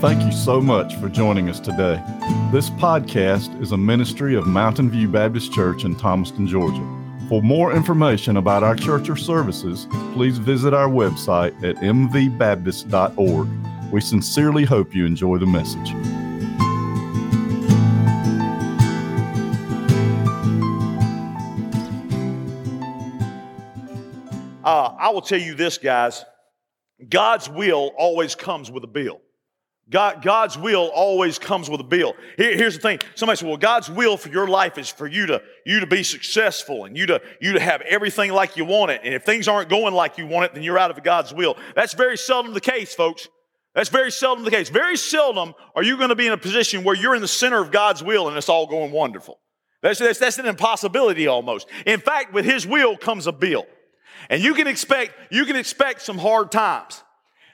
Thank you so much for joining us today. This podcast is a ministry of Mountain View Baptist Church in Thomaston, Georgia. For more information about our church or services, please visit our website at mvbaptist.org. We sincerely hope you enjoy the message. Uh, I will tell you this, guys. God's will always comes with a bill. God, God's will always comes with a bill. Here, here's the thing. Somebody said, well, God's will for your life is for you to, you to be successful and you to, you to have everything like you want it. And if things aren't going like you want it, then you're out of God's will. That's very seldom the case, folks. That's very seldom the case. Very seldom are you going to be in a position where you're in the center of God's will and it's all going wonderful. That's, that's, that's an impossibility almost. In fact, with His will comes a bill. And you can expect, you can expect some hard times.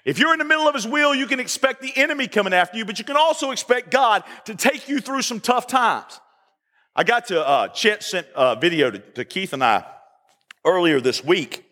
If you're in the middle of his will, you can expect the enemy coming after you, but you can also expect God to take you through some tough times. I got to, uh, Chet sent a video to, to Keith and I earlier this week.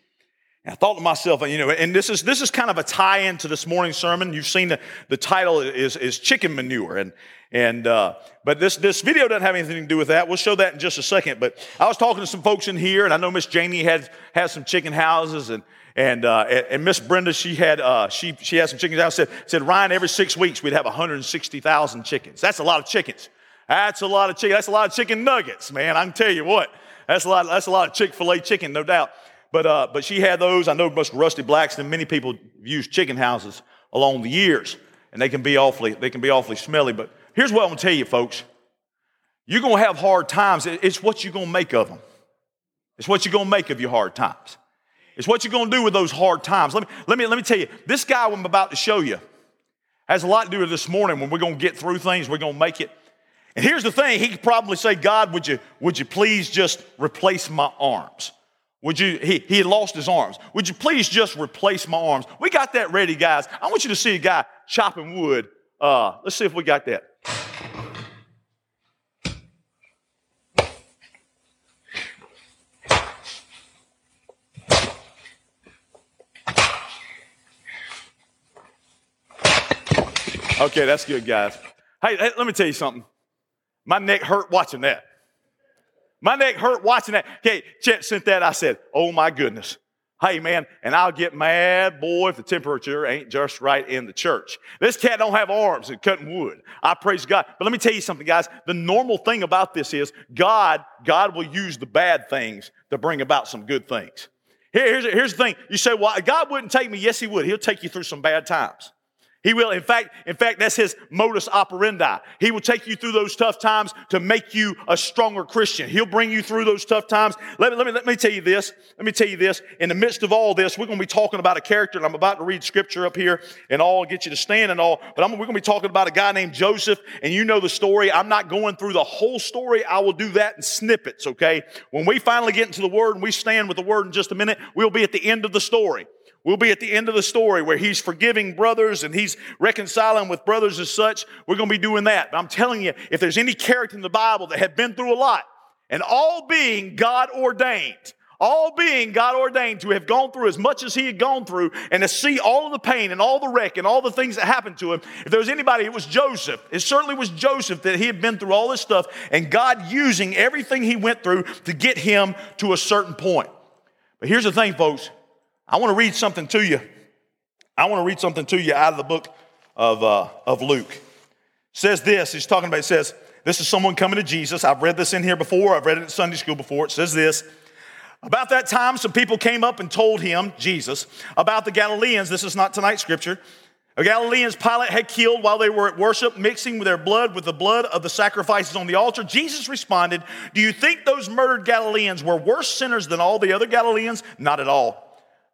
And I thought to myself, you know, and this is this is kind of a tie-in to this morning's sermon. You've seen the, the title is, is chicken manure. And and uh, but this this video doesn't have anything to do with that. We'll show that in just a second. But I was talking to some folks in here, and I know Miss Jamie had has some chicken houses, and and, uh, and Miss Brenda, she had, uh, she, she had some chickens out. Said, said, Ryan, every six weeks we'd have 160,000 chickens. That's a lot of chickens. That's a lot of chicken. That's a lot of chicken nuggets, man. I can tell you what. That's a lot, that's a lot of Chick-fil-A chicken, no doubt. But, uh, but she had those. I know most Rusty Blackston, many people use chicken houses along the years, and they can be awfully, they can be awfully smelly. But here's what I'm gonna tell you, folks. You're gonna have hard times. It's what you're gonna make of them. It's what you're gonna make of your hard times. It's what you're going to do with those hard times. Let me, let, me, let me tell you, this guy I'm about to show you has a lot to do with this morning when we're going to get through things, we're going to make it. And here's the thing, he could probably say, God, would you, would you please just replace my arms? Would you, he, he had lost his arms. Would you please just replace my arms? We got that ready, guys. I want you to see a guy chopping wood. Uh, let's see if we got that. Okay, that's good, guys. Hey, hey, let me tell you something. My neck hurt watching that. My neck hurt watching that. Okay, Chet sent that. I said, oh my goodness. Hey man, and I'll get mad, boy, if the temperature ain't just right in the church. This cat don't have arms and cutting wood. I praise God. But let me tell you something, guys. The normal thing about this is God, God will use the bad things to bring about some good things. Here, here's, here's the thing. You say, well, God wouldn't take me. Yes, he would. He'll take you through some bad times. He will, in fact, in fact, that's his modus operandi. He will take you through those tough times to make you a stronger Christian. He'll bring you through those tough times. Let me, let me, let me tell you this. Let me tell you this. In the midst of all this, we're going to be talking about a character, and I'm about to read scripture up here and all, get you to stand and all, but I'm, we're going to be talking about a guy named Joseph, and you know the story. I'm not going through the whole story. I will do that in snippets, okay? When we finally get into the word and we stand with the word in just a minute, we'll be at the end of the story. We'll be at the end of the story where he's forgiving brothers and he's reconciling with brothers as such. We're going to be doing that. But I'm telling you, if there's any character in the Bible that had been through a lot, and all being God ordained, all being God ordained to have gone through as much as he had gone through and to see all of the pain and all the wreck and all the things that happened to him. If there was anybody, it was Joseph. It certainly was Joseph that he had been through all this stuff and God using everything he went through to get him to a certain point. But here's the thing, folks. I want to read something to you. I want to read something to you out of the book of, uh, of Luke. It says this, he's talking about, it says, this is someone coming to Jesus. I've read this in here before, I've read it in Sunday school before. It says this. About that time, some people came up and told him, Jesus, about the Galileans. This is not tonight's scripture. The Galileans Pilate had killed while they were at worship, mixing their blood with the blood of the sacrifices on the altar. Jesus responded, Do you think those murdered Galileans were worse sinners than all the other Galileans? Not at all.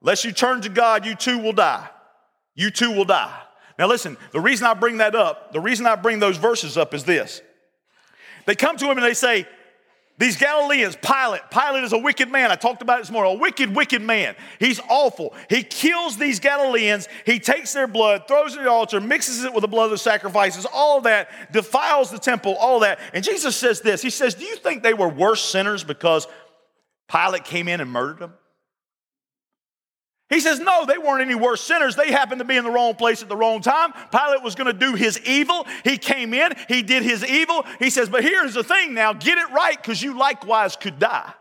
Unless you turn to God, you too will die. You too will die. Now, listen, the reason I bring that up, the reason I bring those verses up is this. They come to him and they say, these Galileans, Pilate, Pilate is a wicked man. I talked about it this morning. A wicked, wicked man. He's awful. He kills these Galileans. He takes their blood, throws it at the altar, mixes it with the blood of the sacrifices, all that, defiles the temple, all that. And Jesus says this He says, Do you think they were worse sinners because Pilate came in and murdered them? He says, no, they weren't any worse sinners. They happened to be in the wrong place at the wrong time. Pilate was going to do his evil. He came in, he did his evil. He says, but here's the thing now get it right because you likewise could die.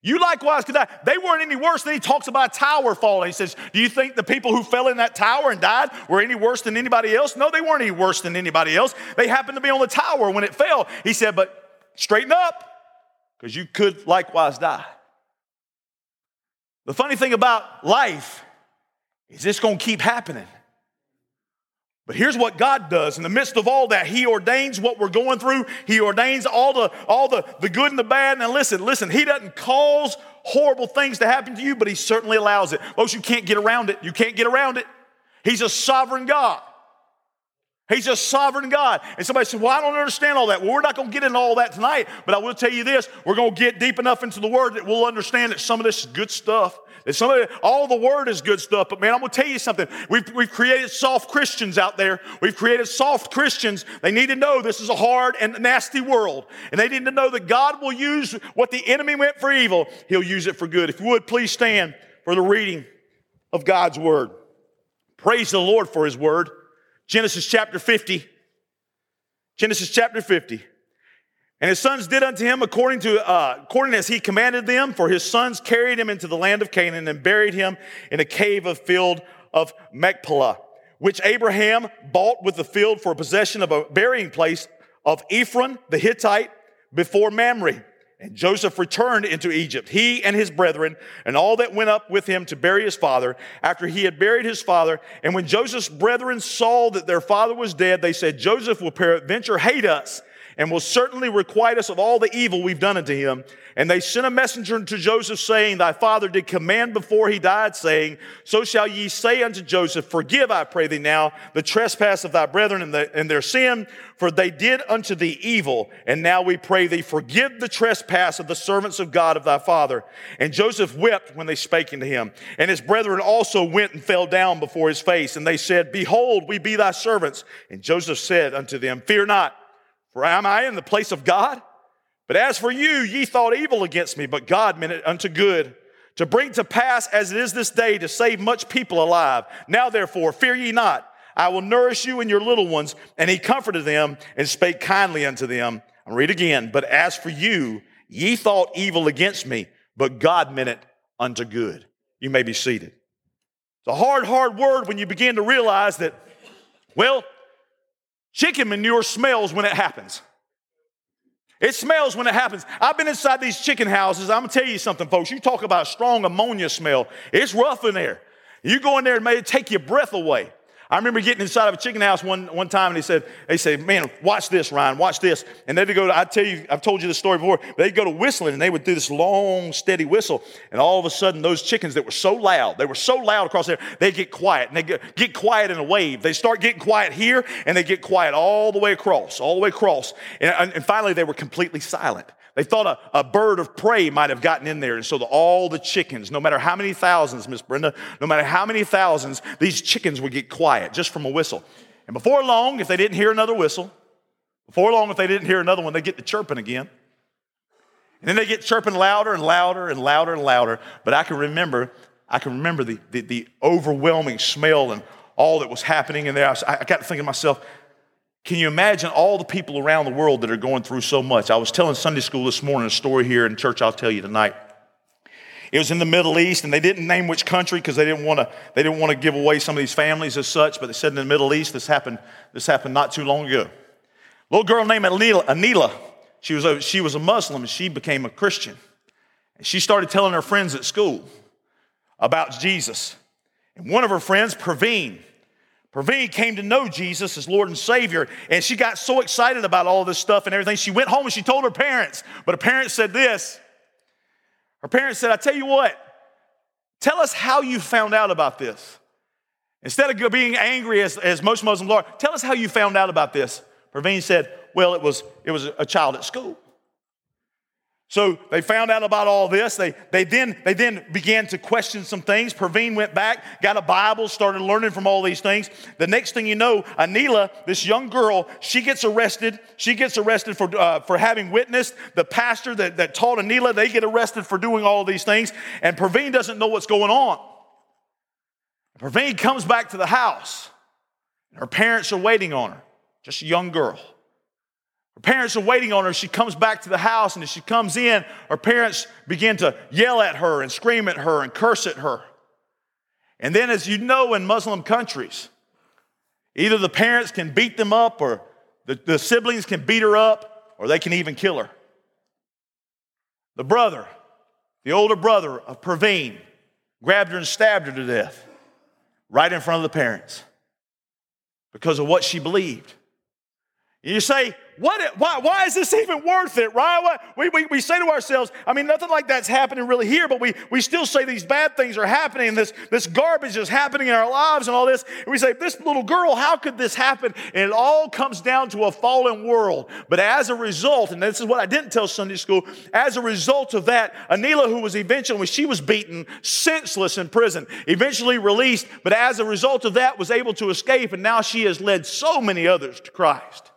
You likewise could die. They weren't any worse. Then he talks about a tower falling. He says, Do you think the people who fell in that tower and died were any worse than anybody else? No, they weren't any worse than anybody else. They happened to be on the tower when it fell. He said, But straighten up because you could likewise die. The funny thing about life is it's going to keep happening. But here's what God does. In the midst of all that, He ordains what we're going through. He ordains all the all the, the good and the bad. And listen, listen, He doesn't cause horrible things to happen to you, but He certainly allows it. Folks, you can't get around it. You can't get around it. He's a sovereign God. He's a sovereign God. And somebody said, Well, I don't understand all that. Well, we're not going to get into all that tonight, but I will tell you this we're going to get deep enough into the Word that we'll understand that some of this is good stuff. That some of it, all the Word is good stuff. But man, I'm going to tell you something. We've, we've created soft Christians out there. We've created soft Christians. They need to know this is a hard and nasty world. And they need to know that God will use what the enemy meant for evil, He'll use it for good. If you would, please stand for the reading of God's Word. Praise the Lord for His Word. Genesis chapter 50. Genesis chapter 50. And his sons did unto him according to uh, according as he commanded them. For his sons carried him into the land of Canaan and buried him in a cave of field of Machpelah, which Abraham bought with the field for possession of a burying place of Ephron the Hittite before Mamre. And Joseph returned into Egypt, he and his brethren, and all that went up with him to bury his father, after he had buried his father. And when Joseph's brethren saw that their father was dead, they said, Joseph will peradventure hate us and will certainly requite us of all the evil we've done unto him. And they sent a messenger to Joseph, saying, Thy father did command before he died, saying, So shall ye say unto Joseph, Forgive, I pray thee now, the trespass of thy brethren and, the, and their sin, for they did unto thee evil. And now we pray thee, Forgive the trespass of the servants of God of thy father. And Joseph wept when they spake unto him. And his brethren also went and fell down before his face. And they said, Behold, we be thy servants. And Joseph said unto them, Fear not. For am I in the place of God? But as for you, ye thought evil against me, but God meant it unto good, to bring to pass as it is this day to save much people alive. Now therefore, fear ye not. I will nourish you and your little ones. And he comforted them and spake kindly unto them. I'll read again. But as for you, ye thought evil against me, but God meant it unto good. You may be seated. It's a hard, hard word when you begin to realize that, well, Chicken manure smells when it happens. It smells when it happens. I've been inside these chicken houses. I'm gonna tell you something, folks. You talk about a strong ammonia smell. It's rough in there. You go in there and may take your breath away. I remember getting inside of a chicken house one, one time and he said, they said, man, watch this, Ryan, watch this. And they'd go to, I tell you, I've told you this story before, they'd go to whistling and they would do this long, steady whistle. And all of a sudden, those chickens that were so loud, they were so loud across there, they get quiet and they get, get quiet in a wave. They start getting quiet here and they get quiet all the way across, all the way across. And, and finally, they were completely silent. They thought a, a bird of prey might have gotten in there. And so the, all the chickens, no matter how many thousands, Miss Brenda, no matter how many thousands, these chickens would get quiet just from a whistle. And before long, if they didn't hear another whistle, before long, if they didn't hear another one, they get to chirping again. And then they get chirping louder and louder and louder and louder. But I can remember, I can remember the, the, the overwhelming smell and all that was happening in there. I, I got to thinking to myself, can you imagine all the people around the world that are going through so much? I was telling Sunday school this morning a story here in church I'll tell you tonight. It was in the Middle East, and they didn't name which country because they didn't want to. They didn't want to give away some of these families as such. But they said in the Middle East, this happened. This happened not too long ago. A little girl named Anila. Anila she was a, she was a Muslim, and she became a Christian. And she started telling her friends at school about Jesus. And one of her friends, Praveen, Praveen came to know Jesus as Lord and Savior, and she got so excited about all this stuff and everything. She went home and she told her parents, but her parents said this. Her parents said, I tell you what, tell us how you found out about this. Instead of being angry as, as most Muslims are, tell us how you found out about this. Praveen said, Well, it was, it was a child at school. So they found out about all this. They, they, then, they then began to question some things. Praveen went back, got a Bible, started learning from all these things. The next thing you know, Anila, this young girl, she gets arrested. She gets arrested for, uh, for having witnessed. The pastor that, that taught Anila, they get arrested for doing all these things. And Praveen doesn't know what's going on. Praveen comes back to the house. Her parents are waiting on her, just a young girl. Her parents are waiting on her. She comes back to the house, and as she comes in, her parents begin to yell at her and scream at her and curse at her. And then, as you know, in Muslim countries, either the parents can beat them up, or the, the siblings can beat her up, or they can even kill her. The brother, the older brother of Praveen, grabbed her and stabbed her to death right in front of the parents because of what she believed. You say, what, why, why is this even worth it, right? We, we, we say to ourselves, I mean, nothing like that's happening really here, but we, we still say these bad things are happening, this, this garbage is happening in our lives and all this. And we say, this little girl, how could this happen? And it all comes down to a fallen world. But as a result, and this is what I didn't tell Sunday school, as a result of that, Anila, who was eventually, she was beaten senseless in prison, eventually released, but as a result of that, was able to escape, and now she has led so many others to Christ.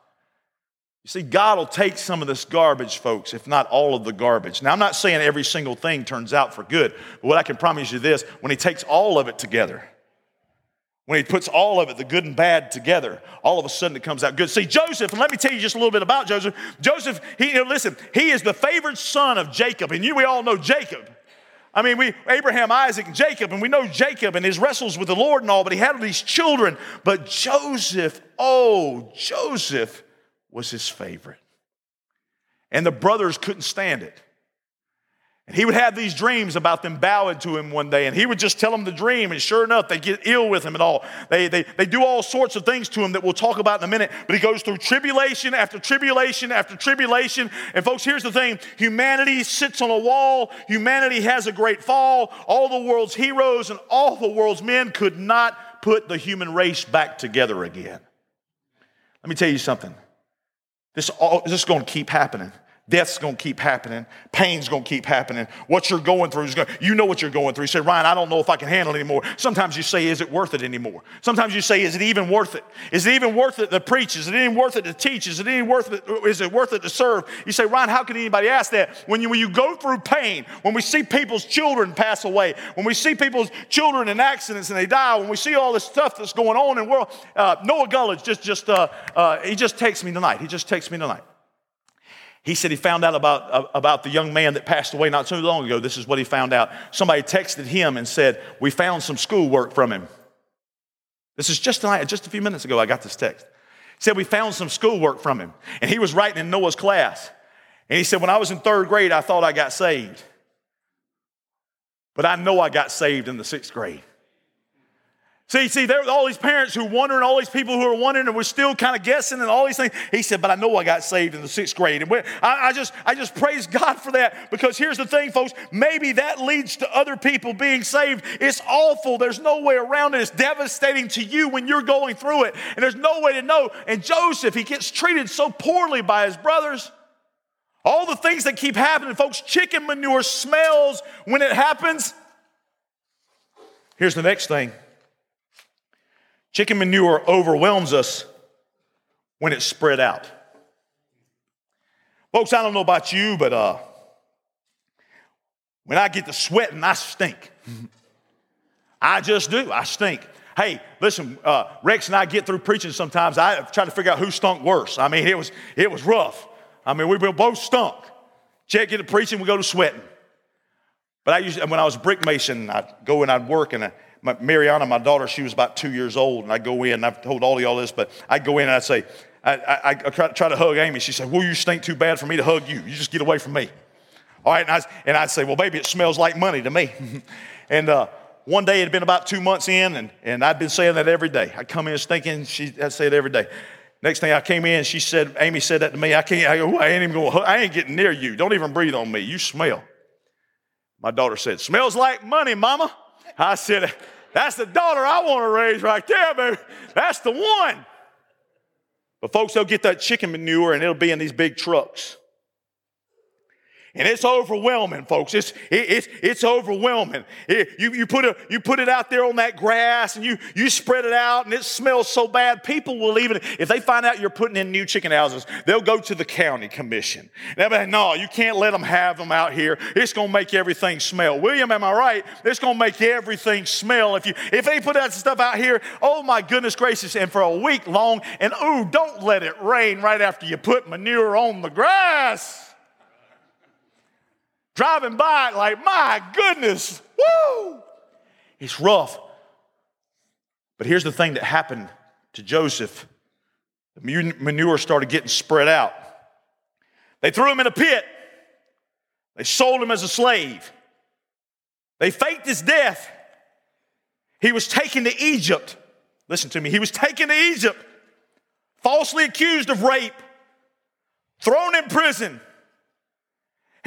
You see, God will take some of this garbage, folks, if not all of the garbage. Now, I'm not saying every single thing turns out for good, but what I can promise you this when He takes all of it together, when He puts all of it, the good and bad, together, all of a sudden it comes out good. See, Joseph, and let me tell you just a little bit about Joseph. Joseph, he, you know, listen, he is the favored son of Jacob, and you, we all know Jacob. I mean, we Abraham, Isaac, and Jacob, and we know Jacob and his wrestles with the Lord and all, but he had these children. But Joseph, oh, Joseph was his favorite. And the brothers couldn't stand it. And he would have these dreams about them bowing to him one day, and he would just tell them the dream, and sure enough, they get ill with him and all. They, they, they do all sorts of things to him that we'll talk about in a minute, but he goes through tribulation after tribulation after tribulation. And folks, here's the thing humanity sits on a wall, humanity has a great fall. All the world's heroes and all the world's men could not put the human race back together again. Let me tell you something. This, all, this is going to keep happening. Death's to keep happening. Pain's to keep happening. What you're going through is going, you know what you're going through. You say, Ryan, I don't know if I can handle it anymore. Sometimes you say, is it worth it anymore? Sometimes you say, is it even worth it? Is it even worth it to preach? Is it even worth it to teach? Is it even worth it, is it worth it to serve? You say, Ryan, how can anybody ask that? When you, when you go through pain, when we see people's children pass away, when we see people's children in accidents and they die, when we see all this stuff that's going on in the world, uh, Noah Gullidge just, just, uh, uh, he just takes me tonight. He just takes me tonight. He said he found out about, uh, about the young man that passed away not too long ago. This is what he found out. Somebody texted him and said, We found some schoolwork from him. This is just tonight, just a few minutes ago, I got this text. He said, We found some schoolwork from him. And he was writing in Noah's class. And he said, When I was in third grade, I thought I got saved. But I know I got saved in the sixth grade. See, see, there all these parents who were wondering, all these people who are wondering, and we're still kind of guessing and all these things. He said, but I know I got saved in the sixth grade. And I, I, just, I just praise God for that because here's the thing, folks. Maybe that leads to other people being saved. It's awful. There's no way around it. It's devastating to you when you're going through it. And there's no way to know. And Joseph, he gets treated so poorly by his brothers. All the things that keep happening, folks, chicken manure smells when it happens. Here's the next thing. Chicken manure overwhelms us when it's spread out. Folks, I don't know about you, but uh, when I get to sweating, I stink. I just do. I stink. Hey, listen, uh, Rex and I get through preaching sometimes. I try to figure out who stunk worse. I mean, it was, it was rough. I mean, we both stunk. Check into preaching, we go to sweating. But I used when I was brick mason, I'd go and I'd work, and I, my, Mariana, my daughter, she was about two years old, and I'd go in, and I've told all of y'all this, but I'd go in and I'd say, I, I, I try, try, to hug Amy. She said, Well, you stink too bad for me to hug you. You just get away from me. All right, and, I, and I'd say, Well, baby, it smells like money to me. and uh, one day it had been about two months in, and, and I'd been saying that every day. I'd come in stinking, she, I'd say it every day. Next thing I came in, she said, Amy said that to me. I can't, I, go, I ain't even going, I ain't getting near you. Don't even breathe on me. You smell. My daughter said, Smells like money, mama. I said, that's the daughter I want to raise right there, baby. That's the one. But folks, they'll get that chicken manure and it'll be in these big trucks. And it's overwhelming, folks. It's, it, it's, it's overwhelming. It, you, you, put a, you put it out there on that grass and you, you spread it out and it smells so bad. People will even, if they find out you're putting in new chicken houses, they'll go to the county commission. They'll be like, no, you can't let them have them out here. It's going to make everything smell. William, am I right? It's going to make everything smell. If, you, if they put that stuff out here, oh my goodness gracious, and for a week long, and ooh, don't let it rain right after you put manure on the grass driving by like, my goodness, woo! It's rough. But here's the thing that happened to Joseph the manure started getting spread out. They threw him in a pit, they sold him as a slave, they faked his death. He was taken to Egypt. Listen to me, he was taken to Egypt, falsely accused of rape, thrown in prison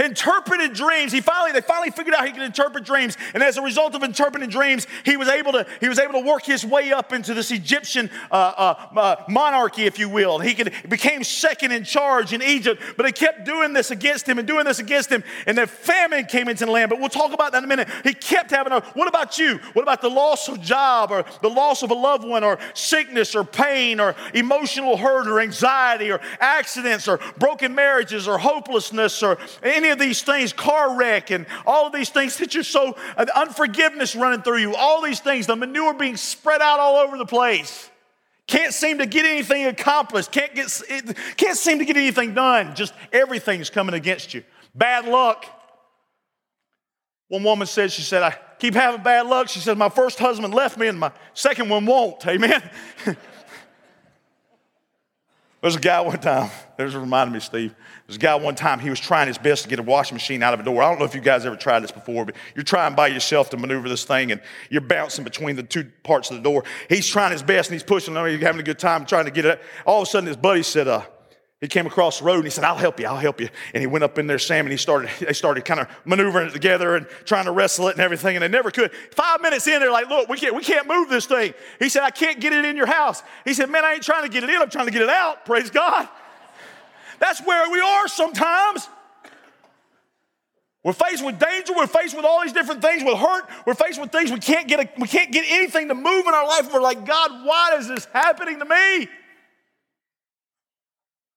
interpreted dreams. He finally, they finally figured out he could interpret dreams. And as a result of interpreting dreams, he was able to, he was able to work his way up into this Egyptian uh, uh, uh, monarchy, if you will. He could, became second in charge in Egypt, but they kept doing this against him and doing this against him. And then famine came into the land. But we'll talk about that in a minute. He kept having a, what about you? What about the loss of job or the loss of a loved one or sickness or pain or emotional hurt or anxiety or accidents or broken marriages or hopelessness or any of these things, car wreck and all of these things that you're so, uh, unforgiveness running through you, all these things, the manure being spread out all over the place. Can't seem to get anything accomplished. Can't, get, can't seem to get anything done. Just everything's coming against you. Bad luck. One woman said, she said, I keep having bad luck. She said, my first husband left me and my second one won't. Amen. There's a guy one time, there's reminded me, Steve. There's a guy one time, he was trying his best to get a washing machine out of a door. I don't know if you guys ever tried this before, but you're trying by yourself to maneuver this thing and you're bouncing between the two parts of the door. He's trying his best and he's pushing, mean, he's having a good time trying to get it. All of a sudden, his buddy said, uh, he came across the road and he said, I'll help you, I'll help you. And he went up in there, Sam, and he started, they started kind of maneuvering it together and trying to wrestle it and everything, and they never could. Five minutes in, they're like, look, we can't, we can't move this thing. He said, I can't get it in your house. He said, man, I ain't trying to get it in, I'm trying to get it out. Praise God. That's where we are sometimes. We're faced with danger. We're faced with all these different things, with hurt. We're faced with things we can't get. A, we can't get anything to move in our life. We're like, God, why is this happening to me?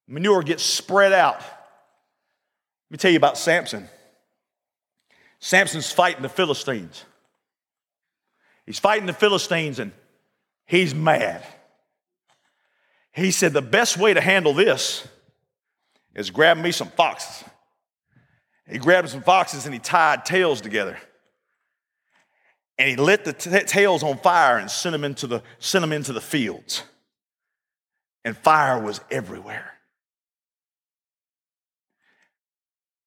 Manure gets spread out. Let me tell you about Samson. Samson's fighting the Philistines. He's fighting the Philistines and he's mad. He said, The best way to handle this is grab me some foxes. He grabbed some foxes and he tied tails together. And he lit the t- tails on fire and sent them, into the, sent them into the fields. And fire was everywhere.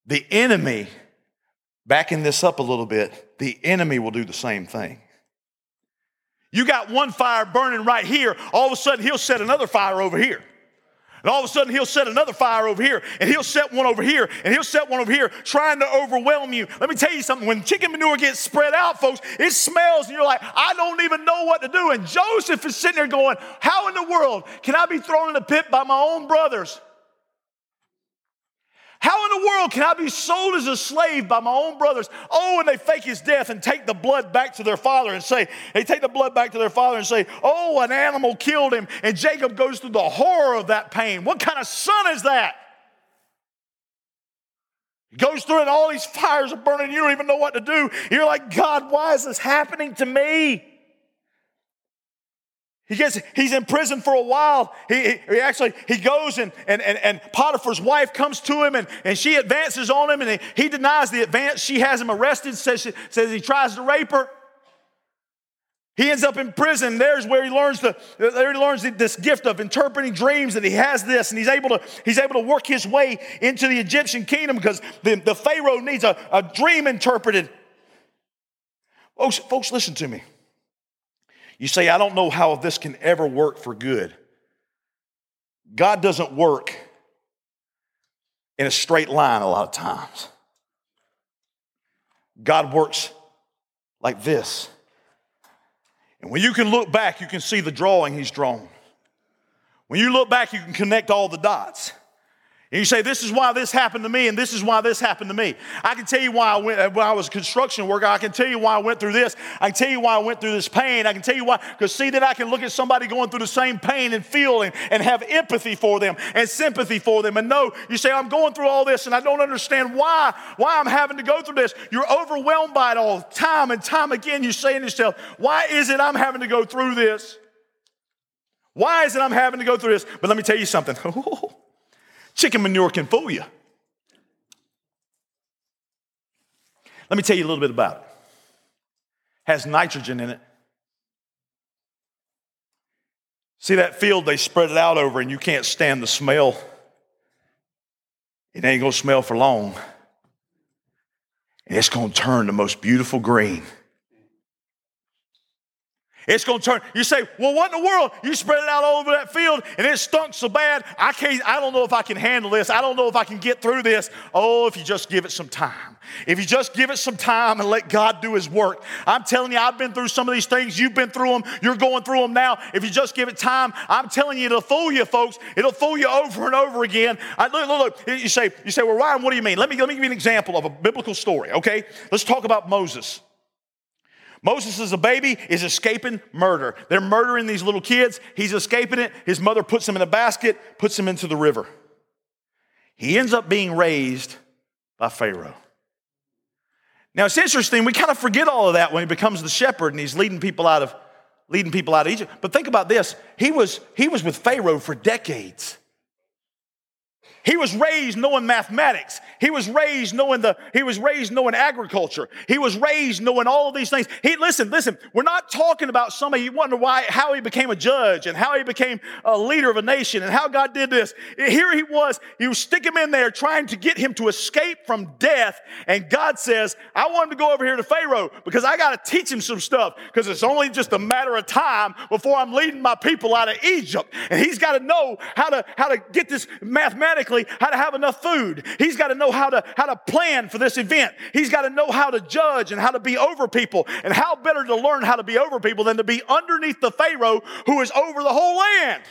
The enemy, backing this up a little bit, the enemy will do the same thing. You got one fire burning right here, all of a sudden he'll set another fire over here. And all of a sudden, he'll set another fire over here, and he'll set one over here, and he'll set one over here, trying to overwhelm you. Let me tell you something when chicken manure gets spread out, folks, it smells, and you're like, I don't even know what to do. And Joseph is sitting there going, How in the world can I be thrown in a pit by my own brothers? How in the world can I be sold as a slave by my own brothers? Oh, and they fake his death and take the blood back to their father and say, they take the blood back to their father and say, oh, an animal killed him. And Jacob goes through the horror of that pain. What kind of son is that? He goes through and all these fires are burning. You don't even know what to do. You're like, God, why is this happening to me? He gets, he's in prison for a while. He, he actually, he goes and, and, and, and Potiphar's wife comes to him and, and she advances on him and he, he denies the advance. She has him arrested, says, says he tries to rape her. He ends up in prison. There's where he learns the, there he learns this gift of interpreting dreams that he has this and he's able to, he's able to work his way into the Egyptian kingdom because the, the Pharaoh needs a, a dream interpreted. Folks, folks, listen to me. You say, I don't know how this can ever work for good. God doesn't work in a straight line a lot of times. God works like this. And when you can look back, you can see the drawing He's drawn. When you look back, you can connect all the dots. And you say, This is why this happened to me, and this is why this happened to me. I can tell you why I went, when I was a construction worker, I can tell you why I went through this. I can tell you why I went through this pain. I can tell you why, because see that I can look at somebody going through the same pain and feel and, and have empathy for them and sympathy for them. And no, you say, I'm going through all this and I don't understand why, why I'm having to go through this. You're overwhelmed by it all time and time again. You say to yourself, Why is it I'm having to go through this? Why is it I'm having to go through this? But let me tell you something. Chicken manure can fool you. Let me tell you a little bit about it. Has nitrogen in it. See that field they spread it out over and you can't stand the smell. It ain't gonna smell for long. And it's gonna turn the most beautiful green. It's going to turn. You say, well, what in the world? You spread it out all over that field and it stunk so bad. I can't, I don't know if I can handle this. I don't know if I can get through this. Oh, if you just give it some time. If you just give it some time and let God do his work. I'm telling you, I've been through some of these things. You've been through them. You're going through them now. If you just give it time, I'm telling you, it'll fool you, folks. It'll fool you over and over again. I, look, look, look. You say, you say, well, Ryan, what do you mean? Let me, let me give you an example of a biblical story, okay? Let's talk about Moses. Moses is a baby is escaping murder. They're murdering these little kids. He's escaping it. His mother puts him in a basket, puts him into the river. He ends up being raised by Pharaoh. Now it's interesting, we kind of forget all of that when he becomes the shepherd and he's leading people out of leading people out of Egypt. But think about this. He was he was with Pharaoh for decades. He was raised knowing mathematics. He was raised knowing the, he was raised knowing agriculture. He was raised knowing all of these things. He, listen, listen, we're not talking about somebody, you wonder why, how he became a judge and how he became a leader of a nation and how God did this. Here he was, you stick him in there trying to get him to escape from death. And God says, I want him to go over here to Pharaoh because I got to teach him some stuff because it's only just a matter of time before I'm leading my people out of Egypt. And he's got to know how to, how to get this mathematically how to have enough food. He's got to know how to, how to plan for this event. He's got to know how to judge and how to be over people. And how better to learn how to be over people than to be underneath the Pharaoh who is over the whole land.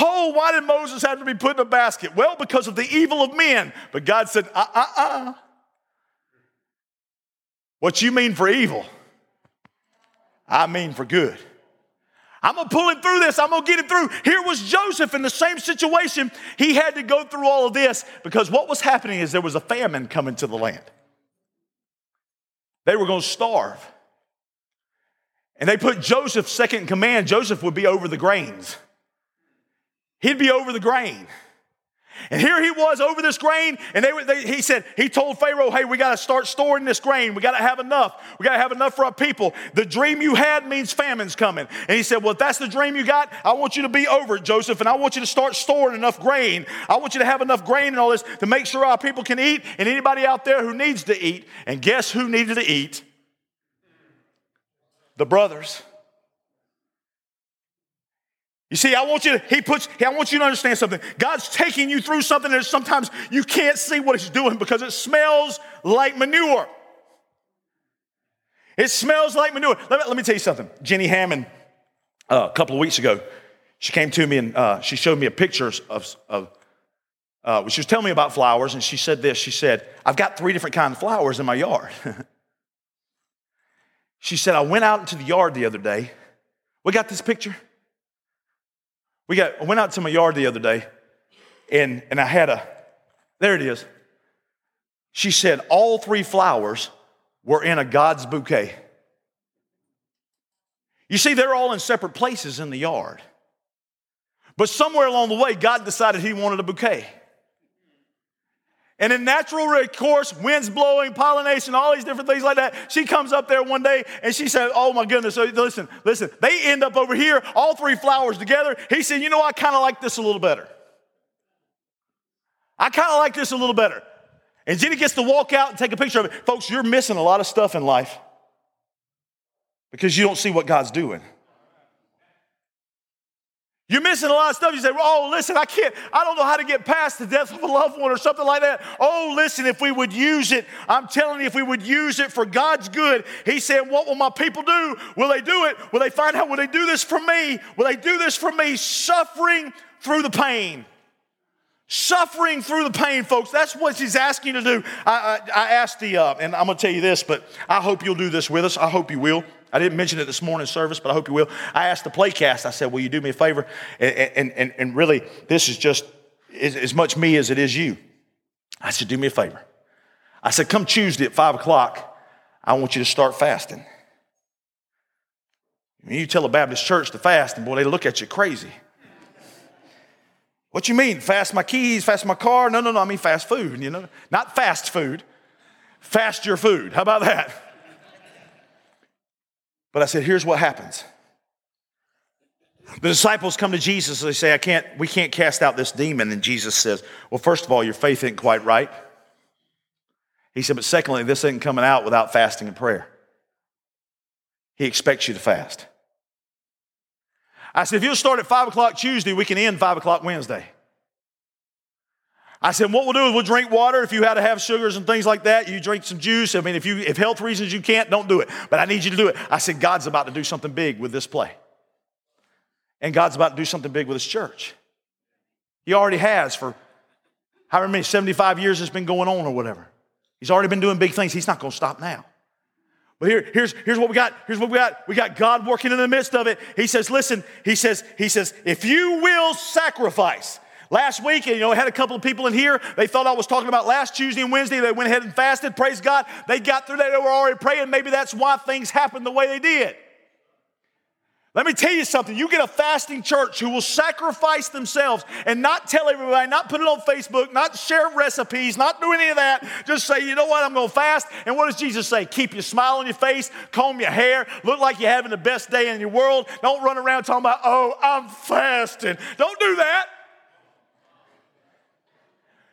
Oh, why did Moses have to be put in a basket? Well, because of the evil of men. But God said, uh uh uh. What you mean for evil, I mean for good. I'm gonna pull him through this. I'm gonna get him through. Here was Joseph in the same situation. He had to go through all of this because what was happening is there was a famine coming to the land. They were gonna starve. And they put Joseph second in command. Joseph would be over the grains, he'd be over the grain. And here he was over this grain, and they, they, he said, he told Pharaoh, hey, we got to start storing this grain. We got to have enough. We got to have enough for our people. The dream you had means famine's coming. And he said, well, if that's the dream you got, I want you to be over it, Joseph, and I want you to start storing enough grain. I want you to have enough grain and all this to make sure our people can eat and anybody out there who needs to eat. And guess who needed to eat? The brothers. You see, I want you to, he puts, I want you to understand something. God's taking you through something that sometimes you can't see what he's doing because it smells like manure. It smells like manure. Let me, let me tell you something. Jenny Hammond, uh, a couple of weeks ago, she came to me and uh, she showed me a picture of, of uh, she was telling me about flowers, and she said this. She said, I've got three different kinds of flowers in my yard. she said, I went out into the yard the other day. We got this picture? We got, I went out to my yard the other day and, and I had a, there it is. She said all three flowers were in a God's bouquet. You see, they're all in separate places in the yard. But somewhere along the way, God decided He wanted a bouquet. And in natural course, winds blowing, pollination, all these different things like that. She comes up there one day and she said, Oh my goodness, so listen, listen, they end up over here, all three flowers together. He said, You know, I kind of like this a little better. I kind of like this a little better. And Jenny gets to walk out and take a picture of it. Folks, you're missing a lot of stuff in life because you don't see what God's doing. You're missing a lot of stuff. You say, oh, listen, I can't, I don't know how to get past the death of a loved one or something like that. Oh, listen, if we would use it, I'm telling you, if we would use it for God's good, He said, what will my people do? Will they do it? Will they find out, will they do this for me? Will they do this for me? Suffering through the pain. Suffering through the pain, folks. That's what he's asking you to do. I, I, I asked the, uh, and I'm going to tell you this, but I hope you'll do this with us. I hope you will. I didn't mention it this morning's service, but I hope you will. I asked the playcast, I said, Will you do me a favor? And, and, and, really, this is just as much me as it is you. I said, Do me a favor. I said, Come Tuesday at 5 o'clock, I want you to start fasting. When you tell a Baptist church to fast, and boy, they look at you crazy. What you mean? Fast my keys, fast my car? No, no, no. I mean fast food, you know? Not fast food. Fast your food. How about that? But I said, here's what happens. The disciples come to Jesus and they say, I can't, we can't cast out this demon. And Jesus says, Well, first of all, your faith ain't quite right. He said, But secondly, this ain't coming out without fasting and prayer. He expects you to fast. I said, if you'll start at 5 o'clock Tuesday, we can end 5 o'clock Wednesday. I said, what we'll do is we'll drink water. If you had to have sugars and things like that, you drink some juice. I mean, if you if health reasons you can't, don't do it. But I need you to do it. I said, God's about to do something big with this play. And God's about to do something big with his church. He already has for however many, 75 years it's been going on or whatever. He's already been doing big things. He's not going to stop now. But here, here's, here's what we got. Here's what we got. We got God working in the midst of it. He says, listen, he says, he says, if you will sacrifice. Last week, you know, I had a couple of people in here. They thought I was talking about last Tuesday and Wednesday. They went ahead and fasted. Praise God. They got through that. They were already praying. Maybe that's why things happened the way they did. Let me tell you something. You get a fasting church who will sacrifice themselves and not tell everybody, not put it on Facebook, not share recipes, not do any of that. Just say, you know what, I'm going to fast. And what does Jesus say? Keep your smile on your face, comb your hair, look like you're having the best day in your world. Don't run around talking about, oh, I'm fasting. Don't do that.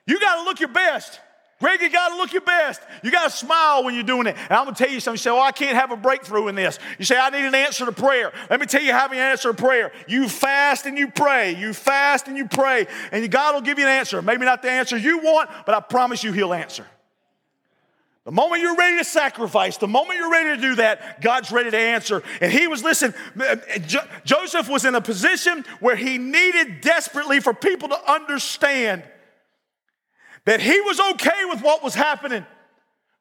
You got to look your best. Greg, you got to look your best. You got to smile when you're doing it. And I'm to tell you something. You say, Oh, I can't have a breakthrough in this. You say, I need an answer to prayer. Let me tell you how you answer a prayer. You fast and you pray. You fast and you pray. And God will give you an answer. Maybe not the answer you want, but I promise you He'll answer. The moment you're ready to sacrifice, the moment you're ready to do that, God's ready to answer. And he was, listen, Joseph was in a position where he needed desperately for people to understand that he was okay with what was happening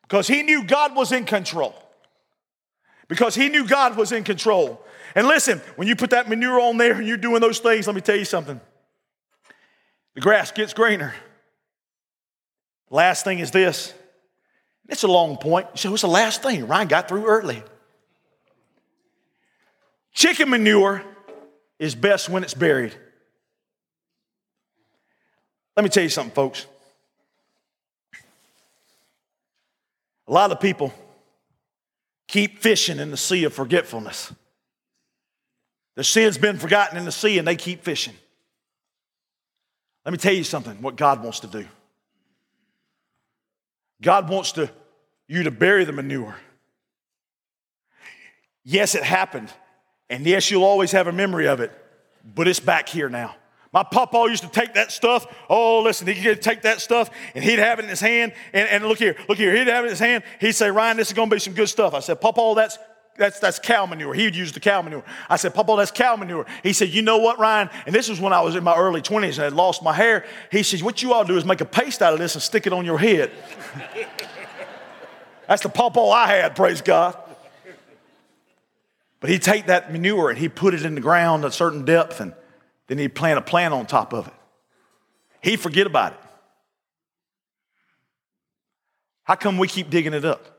because he knew God was in control. Because he knew God was in control. And listen, when you put that manure on there and you're doing those things, let me tell you something. The grass gets greener. Last thing is this. It's a long point. So it's the last thing Ryan got through early. Chicken manure is best when it's buried. Let me tell you something, folks. A lot of people keep fishing in the sea of forgetfulness. Their sin's been forgotten in the sea and they keep fishing. Let me tell you something what God wants to do. God wants to, you to bury the manure. Yes, it happened. And yes, you'll always have a memory of it, but it's back here now. My papa used to take that stuff. Oh, listen, he'd take that stuff and he'd have it in his hand. And, and look here, look here, he'd have it in his hand. He'd say, Ryan, this is going to be some good stuff. I said, Papa, oh, that's that's that's cow manure. He would use the cow manure. I said, Papa, oh, that's cow manure. He said, You know what, Ryan? And this was when I was in my early 20s and had lost my hair. He says, What you to do is make a paste out of this and stick it on your head. that's the papa I had, praise God. But he'd take that manure and he'd put it in the ground a certain depth and then he'd plant a plant on top of it. He'd forget about it. How come we keep digging it up?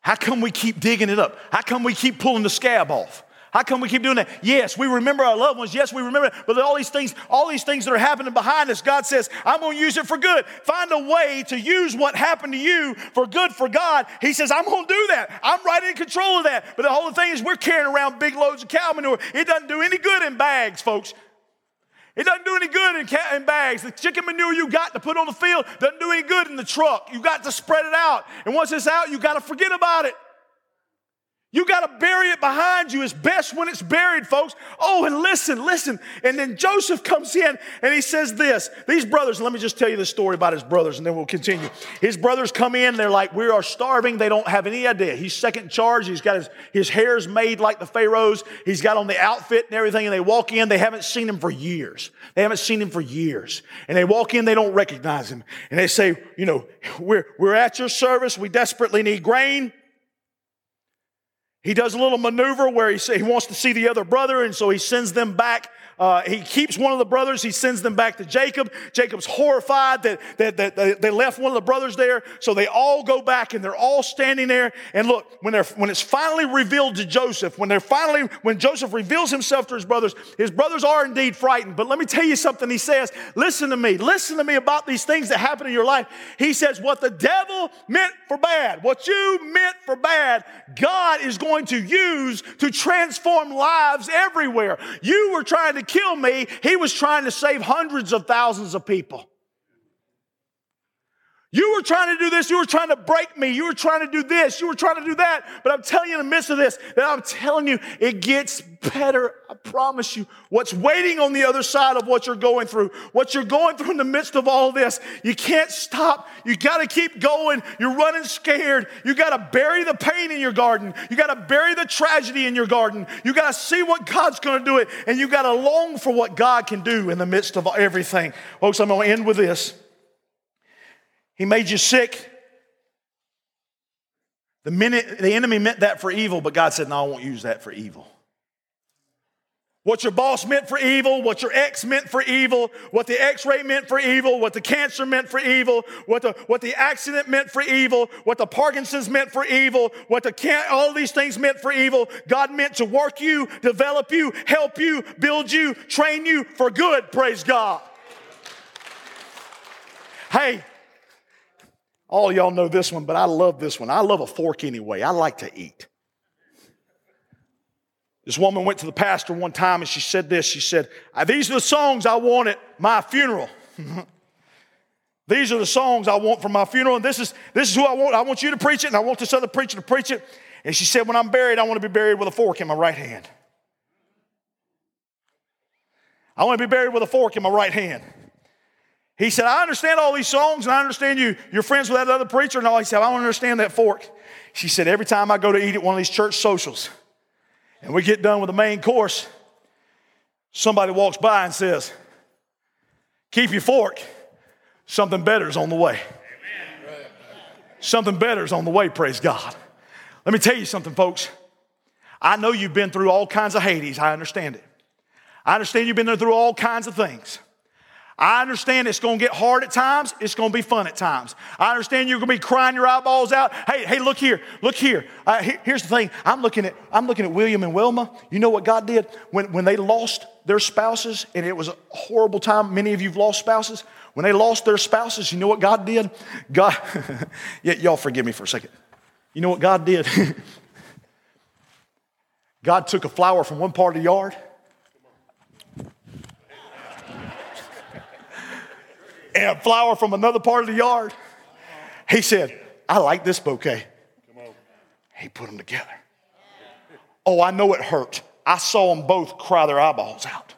How come we keep digging it up? How come we keep pulling the scab off? How come we keep doing that? Yes, we remember our loved ones. Yes, we remember, but all these things, all these things that are happening behind us, God says, I'm going to use it for good. Find a way to use what happened to you for good for God. He says, I'm going to do that. I'm right in control of that. But the whole thing is we're carrying around big loads of cow manure. It doesn't do any good in bags, folks. It doesn't do any good in, ca- in, bags. The chicken manure you got to put on the field doesn't do any good in the truck. You got to spread it out. And once it's out, you got to forget about it. You got to bury it behind you. It's best when it's buried, folks. Oh, and listen, listen. And then Joseph comes in and he says this. These brothers, let me just tell you the story about his brothers and then we'll continue. His brothers come in, they're like, We are starving. They don't have any idea. He's second in charge. He's got his, his hair's made like the Pharaoh's. He's got on the outfit and everything. And they walk in, they haven't seen him for years. They haven't seen him for years. And they walk in, they don't recognize him. And they say, You know, we're, we're at your service. We desperately need grain. He does a little maneuver where he, he wants to see the other brother, and so he sends them back uh, he keeps one of the brothers, he sends them back to Jacob. Jacob's horrified that, that, that, they left one of the brothers there. So they all go back and they're all standing there. And look, when, they're, when it's finally revealed to Joseph, when they're finally, when Joseph reveals himself to his brothers, his brothers are indeed frightened. But let me tell you something he says. Listen to me. Listen to me about these things that happen in your life. He says, What the devil meant for bad, what you meant for bad, God is going to use to transform lives everywhere. You were trying to kill me, he was trying to save hundreds of thousands of people. You were trying to do this, you were trying to break me, you were trying to do this, you were trying to do that. But I'm telling you in the midst of this, that I'm telling you, it gets better. I promise you. What's waiting on the other side of what you're going through, what you're going through in the midst of all this, you can't stop. You got to keep going. You're running scared. You got to bury the pain in your garden. You got to bury the tragedy in your garden. You got to see what God's going to do it, and you got to long for what God can do in the midst of everything. Folks, I'm going to end with this. He made you sick. The, minute, the enemy meant that for evil, but God said, No, I won't use that for evil. What your boss meant for evil, what your ex meant for evil, what the x-ray meant for evil, what the cancer meant for evil, what the, what the accident meant for evil, what the Parkinson's meant for evil, what the can all these things meant for evil. God meant to work you, develop you, help you, build you, train you for good, praise God. Hey, all y'all know this one, but I love this one. I love a fork anyway. I like to eat. This woman went to the pastor one time and she said this. She said, ah, These are the songs I want at my funeral. These are the songs I want for my funeral, and this is, this is who I want. I want you to preach it, and I want this other preacher to preach it. And she said, When I'm buried, I want to be buried with a fork in my right hand. I want to be buried with a fork in my right hand. He said, I understand all these songs and I understand you, you're friends with that other preacher and all. He said, I don't understand that fork. She said, every time I go to eat at one of these church socials and we get done with the main course, somebody walks by and says, Keep your fork. Something better is on the way. Something better is on the way, praise God. Let me tell you something, folks. I know you've been through all kinds of Hades. I understand it. I understand you've been there through all kinds of things. I understand it's going to get hard at times. It's going to be fun at times. I understand you're going to be crying your eyeballs out. Hey, hey, look here, look here. Uh, here's the thing. I'm looking at I'm looking at William and Wilma. You know what God did when when they lost their spouses, and it was a horrible time. Many of you've lost spouses. When they lost their spouses, you know what God did? God, yeah, y'all forgive me for a second. You know what God did? God took a flower from one part of the yard and a flower from another part of the yard. He said, I like this bouquet. He put them together. Oh, I know it hurt. I saw them both cry their eyeballs out.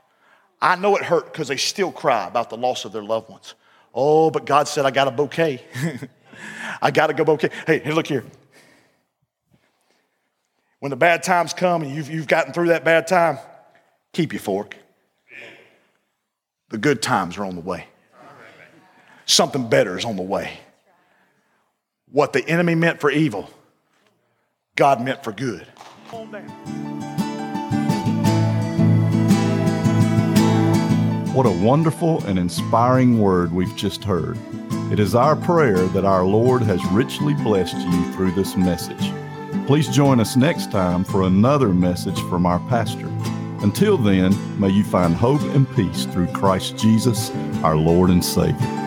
I know it hurt because they still cry about the loss of their loved ones. Oh, but God said, I got a bouquet. I got to go bouquet. Hey, hey, look here. When the bad times come and you've, you've gotten through that bad time, keep your fork. The good times are on the way something better is on the way. What the enemy meant for evil, God meant for good. What a wonderful and inspiring word we've just heard. It is our prayer that our Lord has richly blessed you through this message. Please join us next time for another message from our pastor. Until then, may you find hope and peace through Christ Jesus, our Lord and Savior.